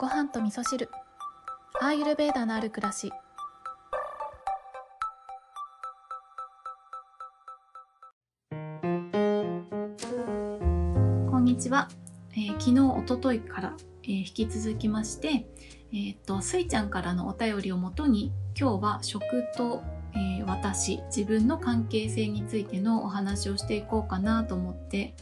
ご飯と味噌汁。アーユルベーダのある暮らし。こんにちは、えー昨日おとといから、えー引き続きましてえーっとスイちゃんからのお便りをもとに今日は食と、えー私自分の関係性についてのお話をしていこうかなと思って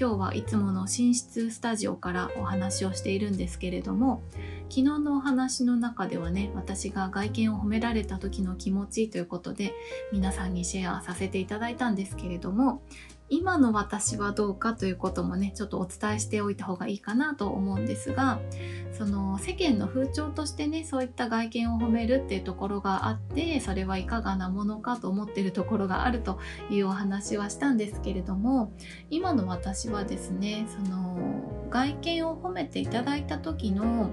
今日はいつもの寝室スタジオからお話をしているんですけれども昨日のお話の中ではね私が外見を褒められた時の気持ちということで皆さんにシェアさせていただいたんですけれども今の私はどうかということもねちょっとお伝えしておいた方がいいかなと思うんですがその世間の風潮としてねそういった外見を褒めるっていうところがあってそれはいかがなものかと思ってるところがあるというお話はしたんですけれども今の私はですねその外見を褒めていただいた時の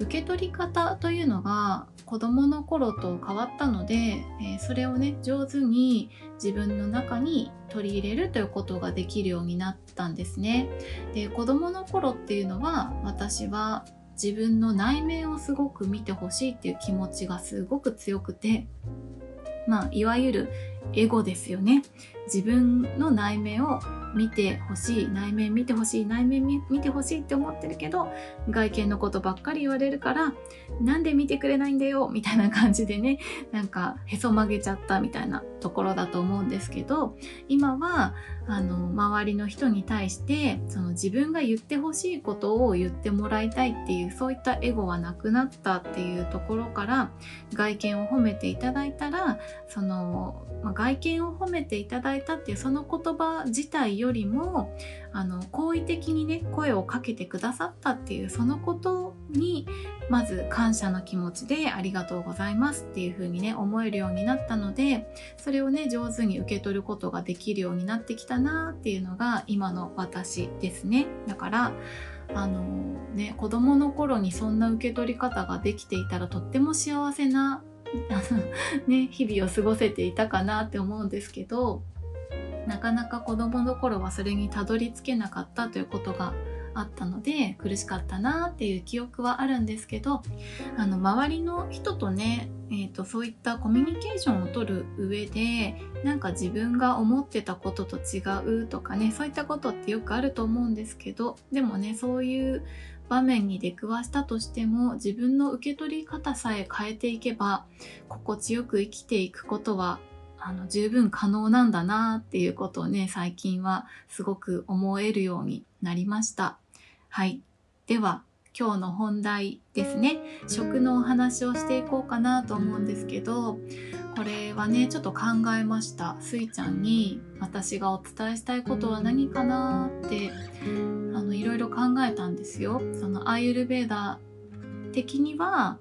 受け取り方というのが子供の頃と変わったので、えーそれをね上手に自分の中に取り入れるということができるようになったんですね。で子供の頃っていうのは私は自分の内面をすごく見てほしいっていう気持ちがすごく強くてまあいわゆるエゴですよね。自分の内面を見てほしい内面見てほしい内面見てほしいって思ってるけど外見のことばっかり言われるからなんで見てくれないんだよみたいな感じでねなんかへそ曲げちゃったみたいなところだと思うんですけど今はあの周りの人に対してその自分が言ってほしいことを言ってもらいたいっていうそういったエゴはなくなったっていうところから外見を褒めていただいたらその、まあ外見を褒めていただいたっていうその言葉自体よりもあの好意的にね声をかけてくださったっていうそのことにまず感謝の気持ちでありがとうございますっていう風にね思えるようになったのでそれをね上手に受け取ることができるようになってきたなっていうのが今の私ですね。だからあのね子供の頃にそんな受け取り方ができていたらとっても幸せな ね日々を過ごせていたかなって思うんですけどなかなか子供の頃はそれにたどり着けなかったということがあったので苦しかったなっていう記憶はあるんですけどあの周りの人とね、えー、とそういったコミュニケーションを取る上でなんか自分が思ってたことと違うとかねそういったことってよくあると思うんですけどでもねそういう場面に出くわしたとしても自分の受け取り方さえ変えていけば心地よく生きていくことはあの十分可能なんだなっていうことをね最近はすごく思えるようになりました。はい。では今日の本題ですね。食のお話をしていこうかなと思うんですけどこれはねちょっと考えました。スイちゃんに私がお伝えしたいことは何かなってあのいろいろ考えたんですよ。そのアーユルベーダ的には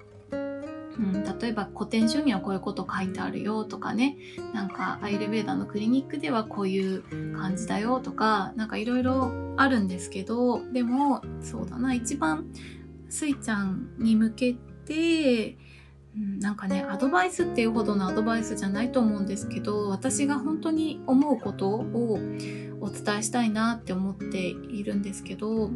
うん、例えば古典書にはこういうこと書いてあるよとかね。なんかアイルベーダーのクリニックではこういう感じだよとかなんかいろいろあるんですけどでもそうだな。一番スイちゃんに向けて、うん、なんかねアドバイスっていうほどのアドバイスじゃないと思うんですけど私が本当に思うことをお伝えしたいなって思っているんですけど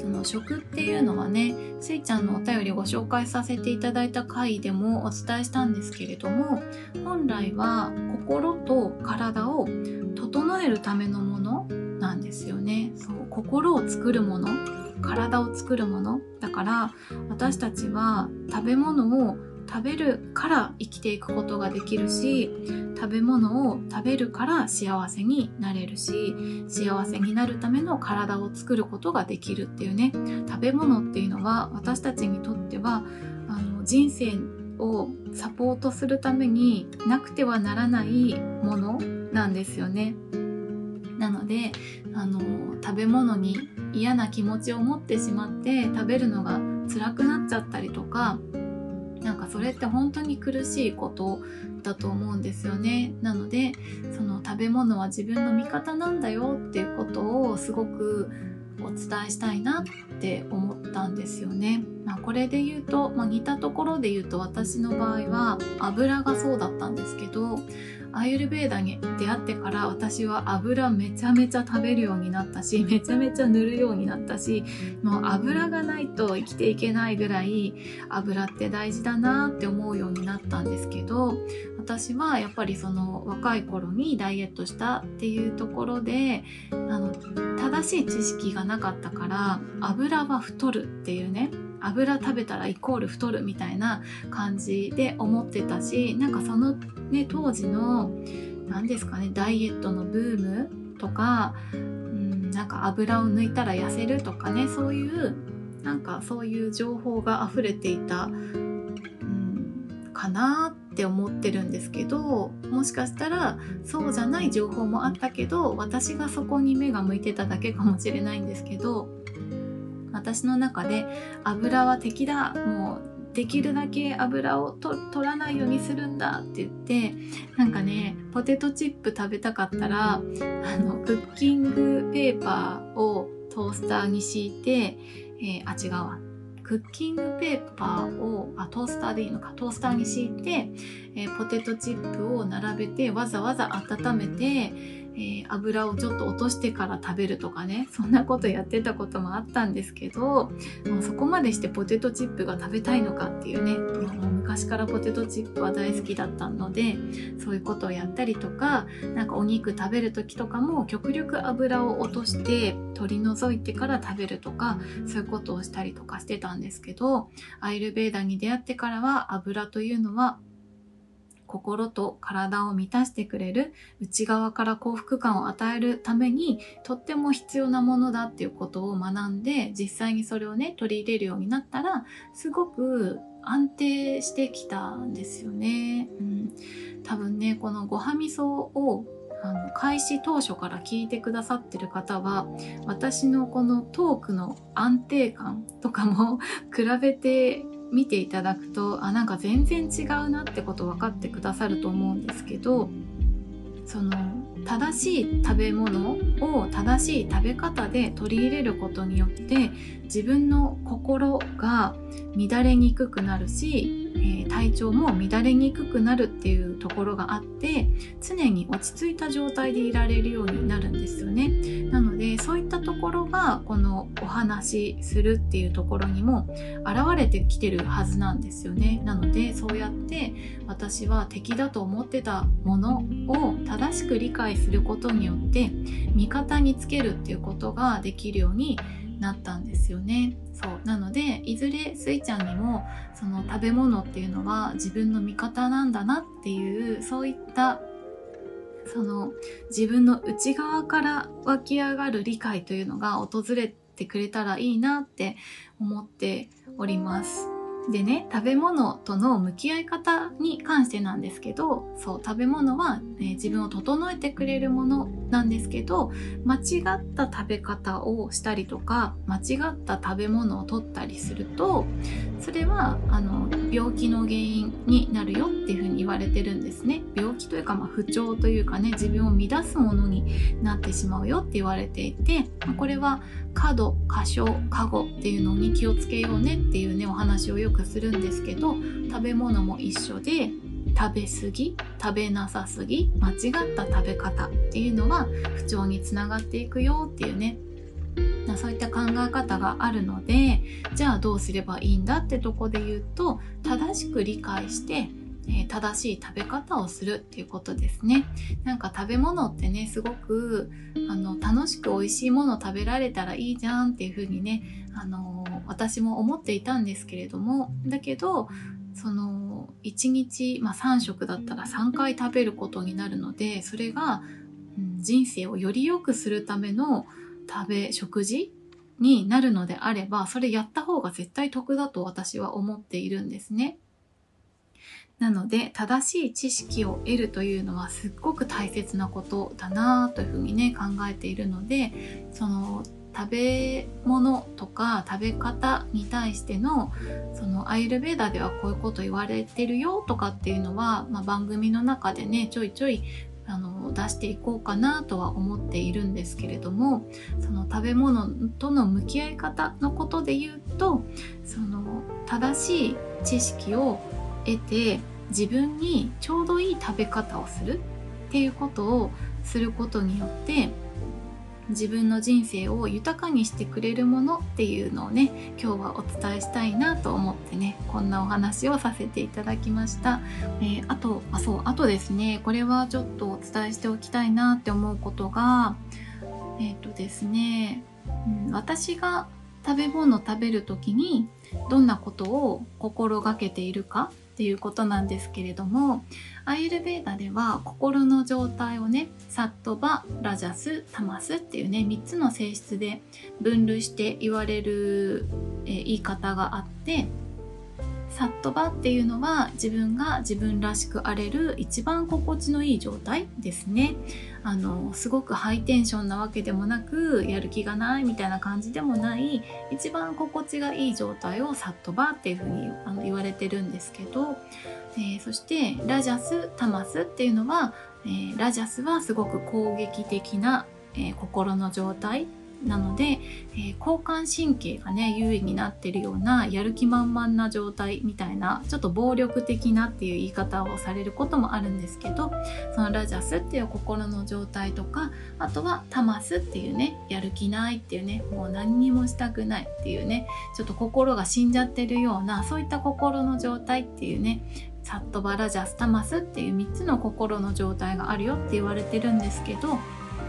その食っていうのはねスイちゃんのお便りをご紹介させていただいた回でもお伝えしたんですけれども本来は心と体を整えるためのものなんですよね。そう心を作るもの体を作るもの。だから私たちは食べ物を食べるから生きていくことができるし食べ物を食べるから幸せになれるし幸せになるための体を作ることができるっていうね食べ物っていうのは私たちにとってはあの人生をサポートするためになくてはならないものなんですよね。なのであの食べ物に嫌な気持ちを持ってしまって食べるのが辛くなっちゃったりとかなんかそれって本当に苦しいことだと思うんですよね。なのでその食べ物は自分の味方なんだよっていうことをすごくお伝えしたいなって思ったんですよね。まあ、これで言うと、まあ、似たところで言うと私の場合は油がそうだったんですけどアーユルベーダに出会ってから私は油めちゃめちゃ食べるようになったし めちゃめちゃ塗るようになったしもう油がないと生きていけないぐらい油って大事だなって思うようになったんですけど私はやっぱりその若い頃にダイエットしたっていうところであの正しい知識がなかったから油は太るっていうね油食べたらイコール太るみたいな感じで思ってたしなんかそのね当時の何ですかねダイエットのブームとか、うん、なんか油を抜いたら痩せるとかねそういうなんかそういう情報が溢れていた、うん、かなって思ってるんですけどもしかしたらそうじゃない情報もあったけど私がそこに目が向いてただけかもしれないんですけど私の中で油は敵だもうできるだけ油を取らないようにするんだって言ってなんかねポテトチップ食べたかったらあのクッキングペーパーをトースターに敷いて、えー、あ違うわ。クッキングペーパーをあトースターでいいのか。トースターに敷いて、えー、ポテトチップを並べてわざわざ温めてえー、油をちょっと落としてから食べるとかねそんなことやってたこともあったんですけどもうそこまでしてポテトチップが食べたいのかっていうね昔からポテトチップは大好きだったのでそういうことをやったりとかなんかお肉食べる時とかも極力油を落として取り除いてから食べるとかそういうことをしたりとかしてたんですけどアイルベーダに出会ってからは油というのは心と体を満たしてくれる内側から幸福感を与えるためにとっても必要なものだっていうことを学んで実際にそれをね取り入れるようになったらすごく安定してきたんですよね。うん、多分ねこのごはみそをあの開始当初から聞いてくださってる方は私のこのトークの安定感とかも比べて見ていただくとあなんか全然違うなってこと分かってくださると思うんですけどその正しい食べ物を正しい食べ方で取り入れることによって自分の心が乱れにくくなるし、え、体調も乱れにくくなるっていうところがあって常に落ち着いた状態でいられるようになるんですよね。なのでそういったところがこのお話しするっていうところにも現れてきてるはずなんですよね。なのでそうやって私は敵だと思ってたものを正しく理解することによって味方につけるっていうことができるようになったんですよねそうなのでいずれスイちゃんにもその食べ物っていうのは自分の味方なんだなっていうそういったその自分の内側から湧き上がる理解というのが訪れてくれたらいいなって思っております。でね食べ物との向き合い方に関してなんですけどそう食べ物は、ね、自分を整えてくれるものなんですけど間違った食べ方をしたりとか間違った食べ物を取ったりするとそれはあの病気の原因になるよっていうふうに言われてるんですね。病気というか、まあ、不調というかね自分を乱すものになってしまうよって言われていてこれは過度過小過誤っていうのに気をつけようねっていうねお話をよくするんですけど食べ物も一緒で食べ過ぎ食べなさすぎ間違った食べ方っていうのは不調につながっていくよっていうね。そういった考え方があるのでじゃあどうすればいいんだってとこで言うと正しく理解してえ正しい食べ方をするっていうことですねなんか食べ物ってねすごくあの楽しく美味しいもの食べられたらいいじゃんっていう風にねあの私も思っていたんですけれどもだけどその1日、まあ、3食だったら3回食べることになるのでそれが、うん、人生をより良くするための食べ食事になるのであればそれやった方が絶対得だと私は思っているんですね。なので正しい知識を得るというのはすっごく大切なことだなというふうにね考えているのでその食べ物とか食べ方に対してのそのアイルベーダではこういうこと言われてるよとかっていうのは、まあ、番組の中でねちょいちょいあの出していこうかなとは思っているんですけれどもその食べ物との向き合い方のことで言うとその正しい知識を得て自分にちょうどいい食べ方をするっていうことをすることによって自分の人生を豊かにしてくれるものっていうのをね今日はお伝えしたいなと思ってねこんなお話をさせていただきました、えー、あとあそうあとですねこれはちょっとお伝えしておきたいなって思うことがえっ、ー、とですね、うん、私が食べ物を食べる時にどんなことを心がけているかっていうことなんですけれどもアイルベーダでは心の状態をねサットバラジャスタマスっていうね3つの性質で分類して言われる、え言い方があってサットバっていうのは自分が自分らしくあれる一番心地のいい状態ですね。あのすごくハイテンションなわけでもなくやる気がないみたいな感じでもない一番心地がいい状態をサットバっていうふうにあの言われてるんですけど、えー、そしてラジャスタマスっていうのは、えー、ラジャスはすごく攻撃的な、え、心の状態なので、えー、交感神経がね優位になってるようなやる気満々な状態みたいなちょっと暴力的なっていう言い方をされることもあるんですけどそのラジャスっていう心の状態とかあとはタマスっていうねやる気ないっていうねもう何にもしたくないっていうねちょっと心が死んじゃってるようなそういった心の状態っていうねサットバラジャスタマスっていう3つの心の状態があるよって言われてるんですけど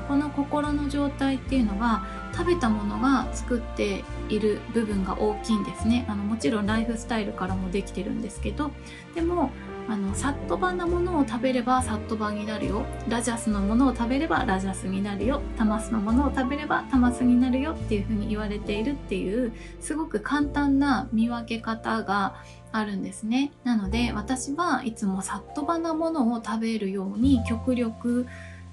この心の状態っていうのは食べたものが作っている部分が大きいんですね。あのもちろんライフスタイルからもできてるんですけどでもあのサットバなものを食べればサットバになるよ。ラジャスのものを食べればラジャスになるよ。タマスのものを食べればタマスになるよっていうふうに言われているっていうすごく簡単な見分け方があるんですね。なので私はいつもサットバなものを食べるように極力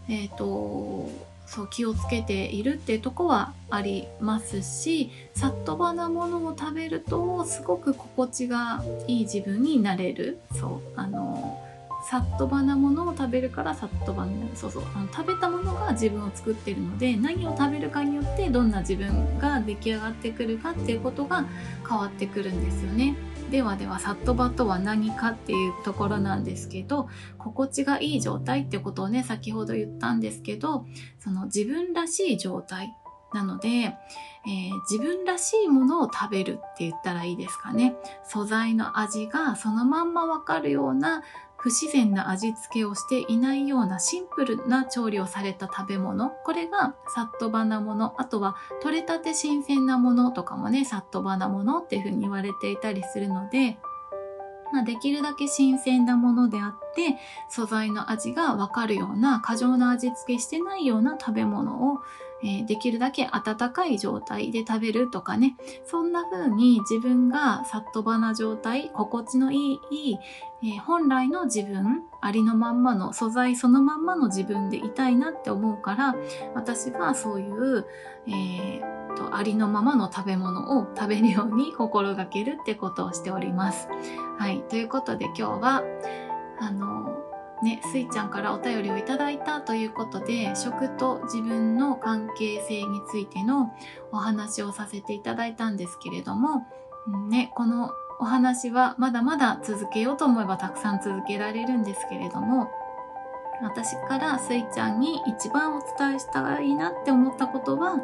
えっ、ー、とそう気をつけているっていうとこはありますしさっとばなものを食べるとすごく心地がいい自分になれる。そうあのさっとばなものを食べるからさっとばになる。そうそう。あの食べたものが自分を作ってるので何を食べるかによってどんな自分が出来上がってくるかっていうことが変わってくるんですよね。ではではサットバとは何かっていうところなんですけど心地がいい状態ってことをね先ほど言ったんですけどその自分らしい状態なので、えー、自分らしいものを食べるって言ったらいいですかね。素材の味がそのまんまわかるような不自然な味付けをしていないようなシンプルな調理をされた食べ物。これがさっとばなものあとは取れたて新鮮なものとかもねさっとばなものっていうふうに言われていたりするので。まあ、できるだけ新鮮なものであって素材の味がわかるような過剰な味付けしてないような食べ物をえ、できるだけ温かい状態で食べるとかね、そんな風に自分がさっとばな状態、心地のいい、え、本来の自分、ありのまんまの素材そのまんまの自分でいたいなって思うから、私はそういう、えー、とありのままの食べ物を食べるように心がけるってことをしております。はい。ということで今日は、あの、ね、スイちゃんからお便りをいただいたということで食と自分の関係性についてのお話をさせていただいたんですけれども、ね、このお話はまだまだ続けようと思えばたくさん続けられるんですけれども私からスイちゃんに一番お伝えしたいなって思ったことは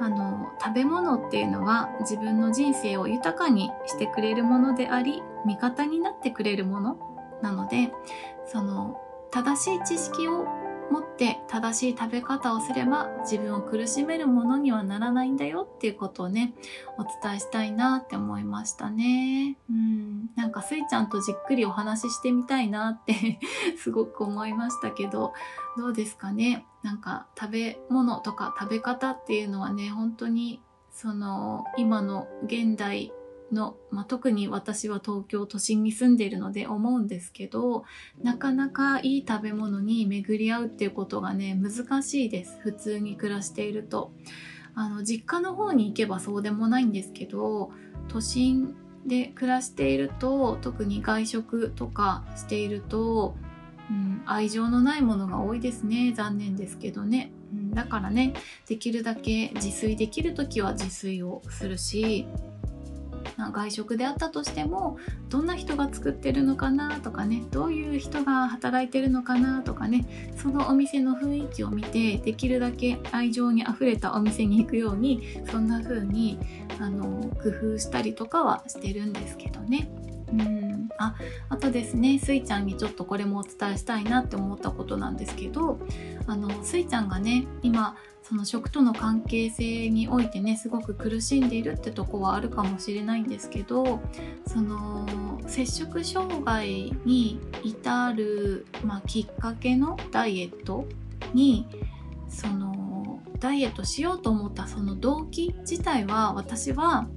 あの食べ物っていうのは自分の人生を豊かにしてくれるものであり味方になってくれるものなのでその正しい知識を持って正しい食べ方をすれば自分を苦しめるものにはならないんだよっていうことをねお伝えしたいなって思いましたね。うん。なんかスイちゃんとじっくりお話ししてみたいなって すごく思いましたけどどうですかね？なんか食べ物とか食べ方っていうのはね本当にその今の現代の、まあ、特に私は東京都心に住んでいるので思うんですけどなかなかいい食べ物に巡り合うっていうことがね難しいです。普通に暮らしていると。あの実家の方に行けばそうでもないんですけど都心で暮らしていると特に外食とかしているとうん、愛情のないものが多いですね。残念ですけどね、うん、だからねできるだけ自炊できる時は自炊をするし外食であったとしてもどんな人が作ってるのかなとかねどういう人が働いてるのかなとかねそのお店の雰囲気を見てできるだけ愛情にあふれたお店に行くようにそんな風にあの工夫したりとかはしてるんですけどね。うん。ああとですねスイちゃんにちょっとこれもお伝えしたいなって思ったことなんですけどあのスイちゃんがね今その食との関係性においてねすごく苦しんでいるってとこはあるかもしれないんですけどその摂食障害に至る、まあ、きっかけのダイエットにそのダイエットしようと思ったその動機自体は私は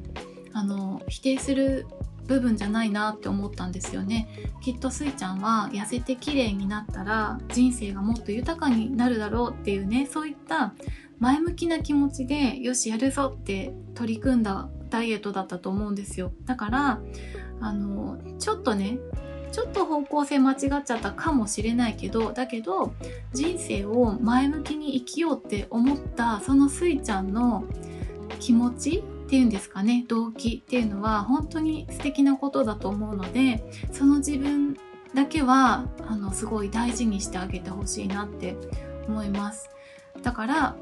あの否定する部分じゃないなって思ったんですよね。きっとスイちゃんは痩せて綺麗になったら人生がもっと豊かになるだろうっていうねそういった前向きな気持ちでよしやるぞって取り組んだダイエットだったと思うんですよ。だからあのちょっとねちょっと方向性間違っちゃったかもしれないけどだけど人生を前向きに生きようって思ったそのスイちゃんの気持ちっていうんですかね動機っていうのは本当に素敵なことだと思うのでその自分だけはあのすごい大事にしてあげてほしいなって思います。だから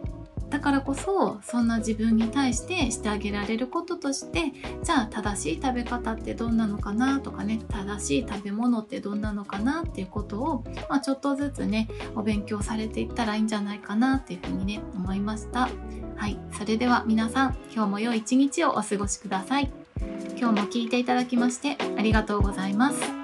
だからこそそんな自分に対してしてあげられることとしてじゃあ正しい食べ方ってどんなのかなとかね正しい食べ物ってどんなのかなっていうことを、まあ、ちょっとずつねお勉強されていったらいいんじゃないかなっていうふうにね思いました。はい。それでは皆さん今日も良い一日をお過ごしください。今日も聞いていただきましてありがとうございます。